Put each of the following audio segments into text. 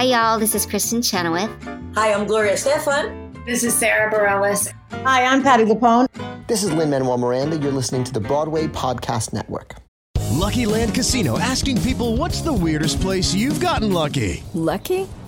Hi, y'all. This is Kristin Chenoweth. Hi, I'm Gloria Estefan. This is Sara Bareilles. Hi, I'm Patti LuPone. This is Lin-Manuel Miranda. You're listening to the Broadway Podcast Network. Lucky Land Casino asking people what's the weirdest place you've gotten lucky? Lucky?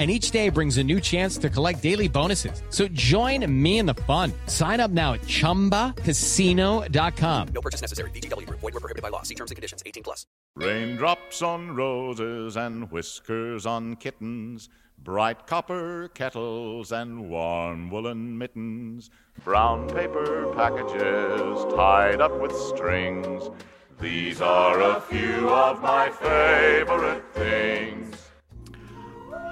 and each day brings a new chance to collect daily bonuses. So join me in the fun. Sign up now at ChumbaCasino.com. No purchase necessary. VGW. Void were prohibited by law. See terms and conditions. 18 plus. Raindrops on roses and whiskers on kittens. Bright copper kettles and warm woolen mittens. Brown paper packages tied up with strings. These are a few of my favorite things.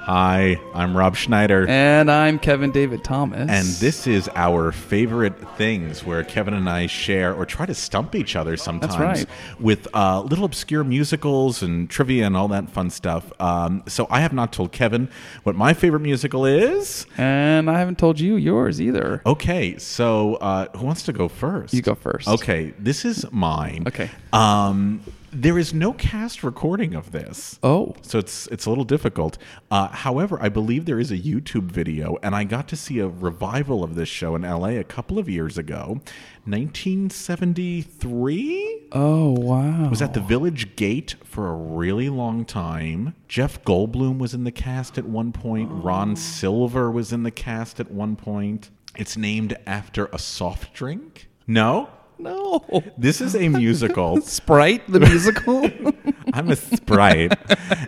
Hi, I'm Rob Schneider. And I'm Kevin David Thomas. And this is our favorite things where Kevin and I share or try to stump each other sometimes right. with uh, little obscure musicals and trivia and all that fun stuff. Um, so I have not told Kevin what my favorite musical is. And I haven't told you yours either. Okay, so uh, who wants to go first? You go first. Okay, this is mine. Okay. Um, there is no cast recording of this. Oh, so it's it's a little difficult. Uh, however, I believe there is a YouTube video, and I got to see a revival of this show in LA a couple of years ago, 1973. Oh wow! It was at the Village Gate for a really long time. Jeff Goldblum was in the cast at one point. Oh. Ron Silver was in the cast at one point. It's named after a soft drink. No, no. This is a musical. Sprite, the musical? I'm a Sprite.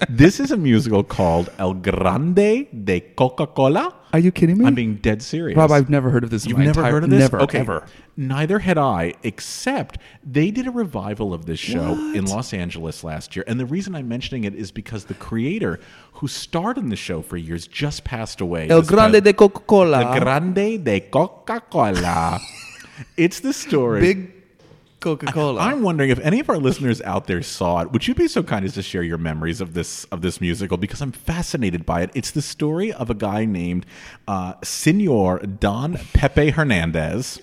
this is a musical called El Grande de Coca Cola. Are you kidding me? I'm being dead serious. Rob, I've never heard of this. You've never entire, heard of this? Never, okay. ever. Neither had I, except they did a revival of this show what? in Los Angeles last year. And the reason I'm mentioning it is because the creator who starred in the show for years just passed away. El Grande past, de Coca Cola. El Grande de Coca Cola. It's the story. Big Coca Cola. I'm wondering if any of our listeners out there saw it. Would you be so kind as to share your memories of this of this musical? Because I'm fascinated by it. It's the story of a guy named uh, Senor Don Pepe Hernandez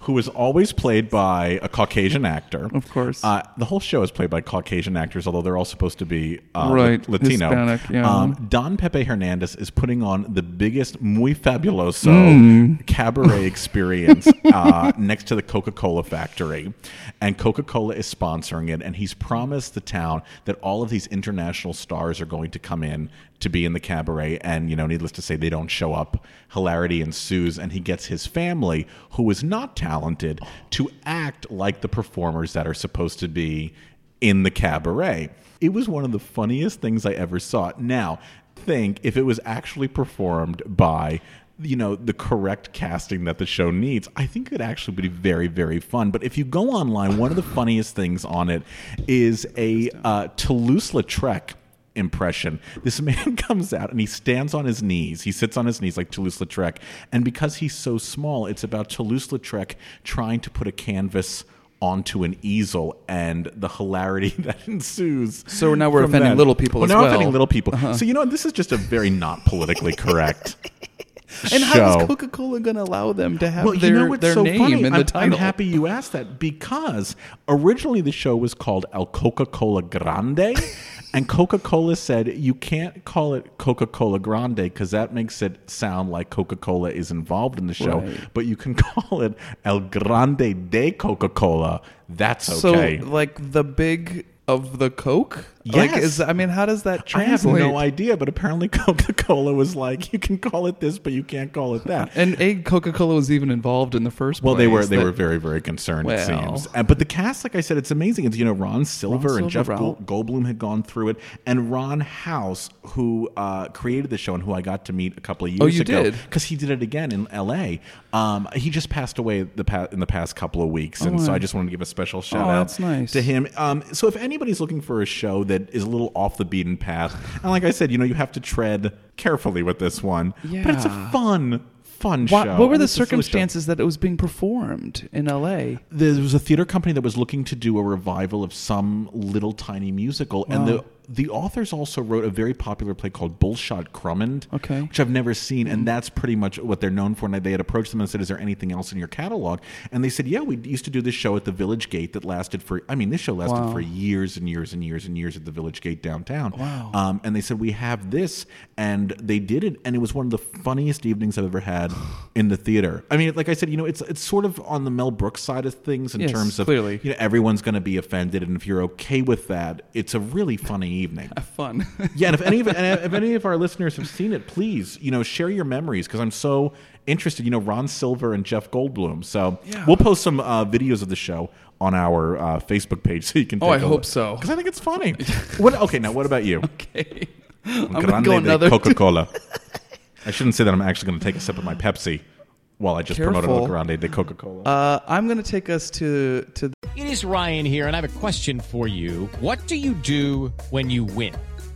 who is always played by a Caucasian actor. Of course. Uh, the whole show is played by Caucasian actors, although they're all supposed to be uh, right. Latino. Hispanic, yeah. um, Don Pepe Hernandez is putting on the biggest muy fabuloso mm. cabaret experience uh, next to the Coca Cola factory. And Coca Cola is sponsoring it. And he's promised the town that all of these international stars are going to come in to be in the cabaret. And, you know, needless to say, they don't show up. Hilarity ensues, and he gets his family, who is not talented, to act like the performers that are supposed to be in the cabaret. It was one of the funniest things I ever saw. Now, think if it was actually performed by you know the correct casting that the show needs i think it actually would be very very fun but if you go online one of the funniest things on it is a uh, toulouse-lautrec impression. This man comes out and he stands on his knees. He sits on his knees like Toulouse-Lautrec. And because he's so small, it's about Toulouse-Lautrec trying to put a canvas onto an easel and the hilarity that ensues. So now we're offending that. little people well, as now well. offending little people. Uh-huh. So you know this is just a very not politically correct. And how is Coca Cola going to allow them to have well, their, you know what's their so name funny? in the I'm, title? I'm happy you asked that because originally the show was called El Coca Cola Grande. And Coca Cola said, you can't call it Coca Cola Grande because that makes it sound like Coca Cola is involved in the show. Right. But you can call it El Grande de Coca Cola. That's okay. So, like the big of the Coke? Like, Yes. is I mean, how does that I have translate? no idea, but apparently Coca Cola was like, you can call it this, but you can't call it that. And a Coca Cola was even involved in the first. Well, they were they that- were very very concerned. it seems, Uh, but the cast, like I said, it's amazing. It's you know Ron Silver Ron and Silver, Jeff Gold. Goldblum had gone through it, and Ron House, who uh, created the show and who I got to meet a couple of years Oh, you ago, did? because he did it again in L.A. Um, he just passed away the pa- in the past couple of weeks, and Oh, so. I just wanted to give a special shout Oh, out nice. to him. Um, so if anybody's looking for a show that is a little off the beaten path, and like I said, you know, you have to tread carefully with this one, Yeah. but it's a fun. Fun What, show. what were the it's a silly show circumstances that it was being performed in L.A.? there was a theater company that was looking to do a revival of some little tiny musical, and the. The authors also wrote a very popular play called Bullshot Crummond, Okay. which I've never seen, and that's pretty much what they're known for. And they had approached them and said, "Is there anything else in your catalog?" And they said, "Yeah, we used to do this show at the Village Gate that lasted for. I mean, this show lasted Wow. for years and years and years and years at the Village Gate downtown. Wow. Um, and they said, "We have this," and they did it, and it was one of the funniest evenings I've ever had in the theater. I mean, like I said, you know, it's it's sort of on the Mel Brooks side of things in Yes, terms of clearly. you know everyone's going to be offended, and if you're okay with that, it's a really funny evening. Have Fun. yeah, and if any of and if any of our listeners have seen it, please you know share your memories because I'm so interested. You know, Ron Silver and Jeff Goldblum. So Yeah. we'll post some uh, videos of the show on our uh, Facebook page so you can. Oh, I hope look. so. because I think it's funny. what? Okay, now what about you? Okay. I'm gonna go another. Coca-Cola. I shouldn't say that I'm actually going to take a sip of my Pepsi while I just promoted Careful. El Grande de Coca-Cola. Uh, I'm going to take us to to. It is Ryan here, and I have a question for you. What do you do when you win?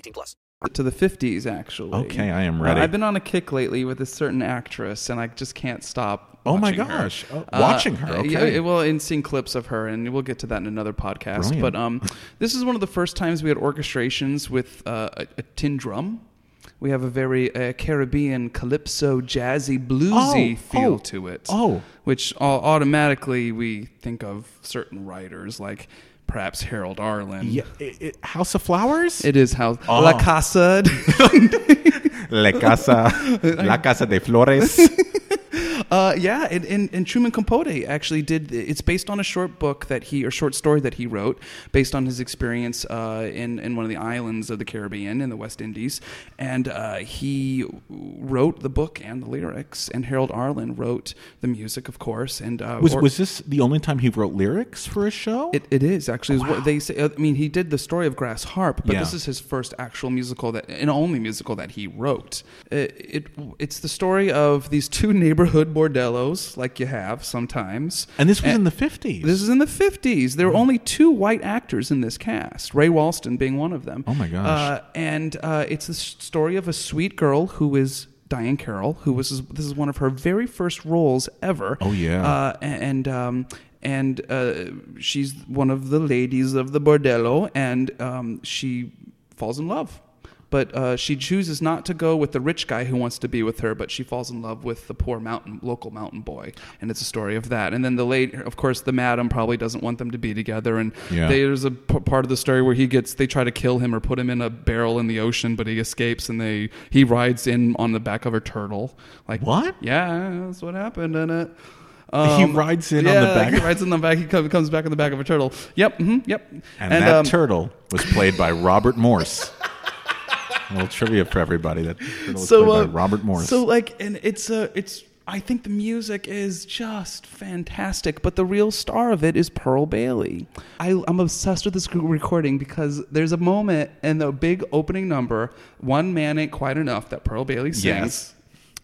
18 plus. to the 50s actually Okay, I am Uh, ready. i've been on a kick lately with a certain actress and i just can't stop Oh my watching her. gosh. Oh, watching her, uh, yeah, okay. well and seeing clips of her and we'll get to that in another podcast Brilliant. but um this is one of the first times we had orchestrations with uh, a, a tin drum we have a very uh, Caribbean calypso, jazzy, bluesy Oh, feel oh, to it. oh. which au- automatically we think of certain writers like perhaps Harold Arlen. yeah, it, it, House of Flowers. It is House Oh. La Casa. La Casa, La Casa de Flores. Uh, yeah, and, and, and Truman Capote actually did. It's based on a short book that he, or short story that he wrote, based on his experience uh, in in one of the islands of the Caribbean in the West Indies, and uh, he wrote the book and the lyrics. And Harold Arlen wrote the music, of course. And uh, Was or- was this the only time he wrote lyrics for a show? It, it is actually. Is what they say. I mean, he did the story of Grass Harp, but Yeah. this is his first actual musical that, and only musical that he wrote. It, it it's the story of these two neighborhood bordellos, like you have sometimes. and this was in the fifties. This is in the fifties. There were only two white actors in this cast, Ray Walston being one of them. Oh my gosh. Uh, and uh, it's the story of a sweet girl who is. Diahann Carroll, who was this is one of her very first roles ever. Oh, yeah. uh, and um, and uh, she's one of the ladies of the bordello, and um, she falls in love. But uh, she chooses not to go with the rich guy who wants to be with her, but she falls in love with the poor mountain local mountain boy, and it's a story of that. And then the late, of course, the madam probably doesn't want them to be together, and Yeah. there's a p- part of the story where he gets they try to kill him or put him in a barrel in the ocean, but he escapes, and they he rides in on the back of a turtle. Like What? Yeah, that's what happened in it. He rides in on the back- He rides in the back. He comes, back on the back of a turtle. Yep. hmm yep. and, that um, turtle was played by Robert Morse. A little trivia for everybody. That so uh, by Robert Morse. So like, and it's uh, it's I think the music is just fantastic, but the real star of it is Pearl Bailey. I, I'm obsessed with this recording because there's a moment in the big opening number, "One Man Ain't Quite Enough," that Pearl Bailey sings. Yes.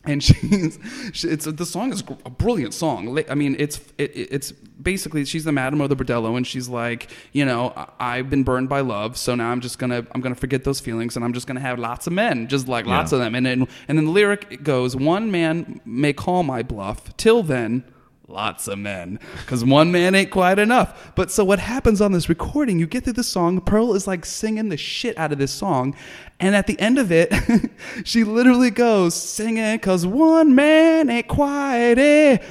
And she's, she, it's the song is a brilliant song. I mean, it's it, it's basically she's the madam of the bordello, and she's like, you know, I've been burned by love, so now I'm just gonna I'm gonna forget those feelings, and I'm just gonna have lots of men, just like lots Yeah. of them. And then and then the lyric goes, one man may call my bluff. Till then. Lots of men, because one man ain't quite enough. But so what happens on this recording? You get through the song. Pearl is like singing the shit out of this song, and at the end of it, she literally goes singing, "Cause one man ain't quite it."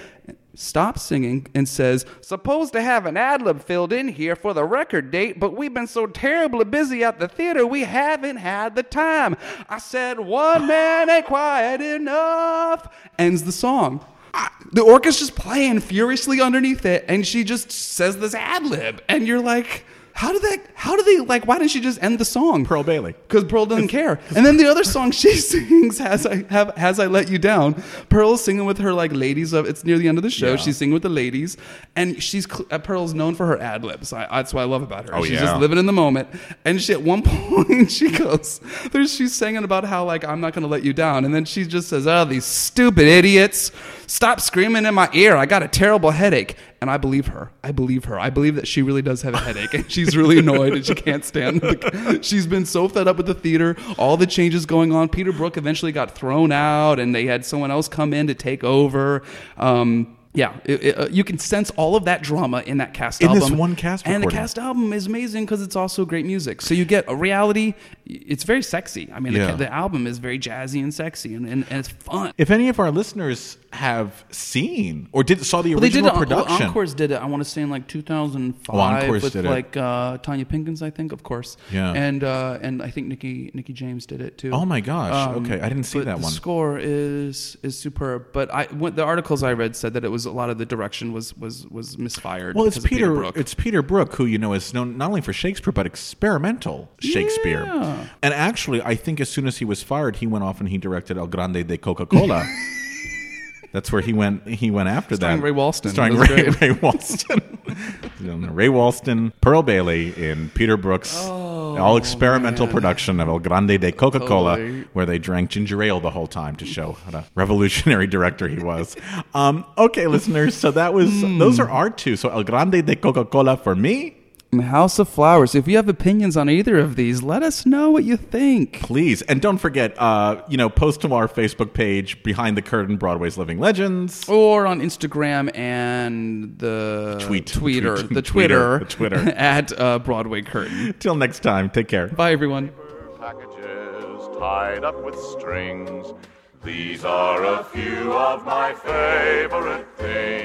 Stops singing and says, "Supposed to have an ad lib filled in here for the record date, but we've been so terribly busy at the theater we haven't had the time." I said, "One man ain't quite enough." Ends the song the orchestra's playing furiously underneath it, and she just says this ad lib, and you're like, how did that? How do they like? Why didn't she just end the song? Pearl Bailey. Because Pearl doesn't care. And then the other song she sings, "Has I have Has I Let You Down." Pearl's singing with her like ladies of. It's near the end of the show. Yeah. She's singing with the ladies, and she's uh, Pearl's known for her ad libs. I, that's what I love about her. Oh, she's yeah. just living in the moment. And she at one point she goes, "There's she's singing about how like I'm not gonna let you down," and then she just says, "Oh, these stupid idiots! Stop screaming in my ear! I got a terrible headache." And I believe her. I believe her. I believe that she really does have a headache, and she's really annoyed, and she can't stand. The, she's been so fed up with the theater, all the changes going on. Peter Brook eventually got thrown out, and they had someone else come in to take over. Um, yeah, it- it, uh, you can sense all of that drama in that cast In album. this one cast and the cast album is amazing because it's also great music. So you get a reality. It's very sexy. I mean, Yeah. the, the album is very jazzy and sexy, and, and, and it's fun. If any of our listeners have seen or did saw the Well, they did original it. Production, Encores did it. I want to say in like 2005 Oh, with did it. like uh, Tonya Pinkins, I think, of course. Yeah. And uh, and I think Nikki Nikki James did it too. Um, Oh my gosh. Okay, I didn't see that the one. score is is superb. But I what, the articles I read said that it was a lot of the direction was was was misfired. well, it's of Peter. Brook. it's Peter Brook, who you know is known not only for Shakespeare but experimental Shakespeare. Yeah. And actually, I think as soon as he was fired, he went off and he directed El Grande de Coca Cola. That's where he went. He went after Starring that. Ray Walston. Starring Ray, great. Ray Walston. Ray Walston, Pearl Bailey in Peter Brook's all experimental production of El Grande de Coca Cola, Oh, Totally. where they drank ginger ale the whole time to show what a revolutionary director he was. Um, okay, listeners. So that was Hmm. those are our two. So El Grande de Coca Cola for me. House of Flowers. If you have opinions on either of these, let us know what you think. Please. And don't forget, uh, you know, post to our Facebook page, Behind the Curtain Broadway's Living Legends. Or on Instagram and the Tweet. Twitter, Tweet. the Twitter. Twitter, The Twitter. at uh, Broadway Curtain. Till next time, take care. Bye, everyone. packages tied up with strings. These are a few of my favorite things.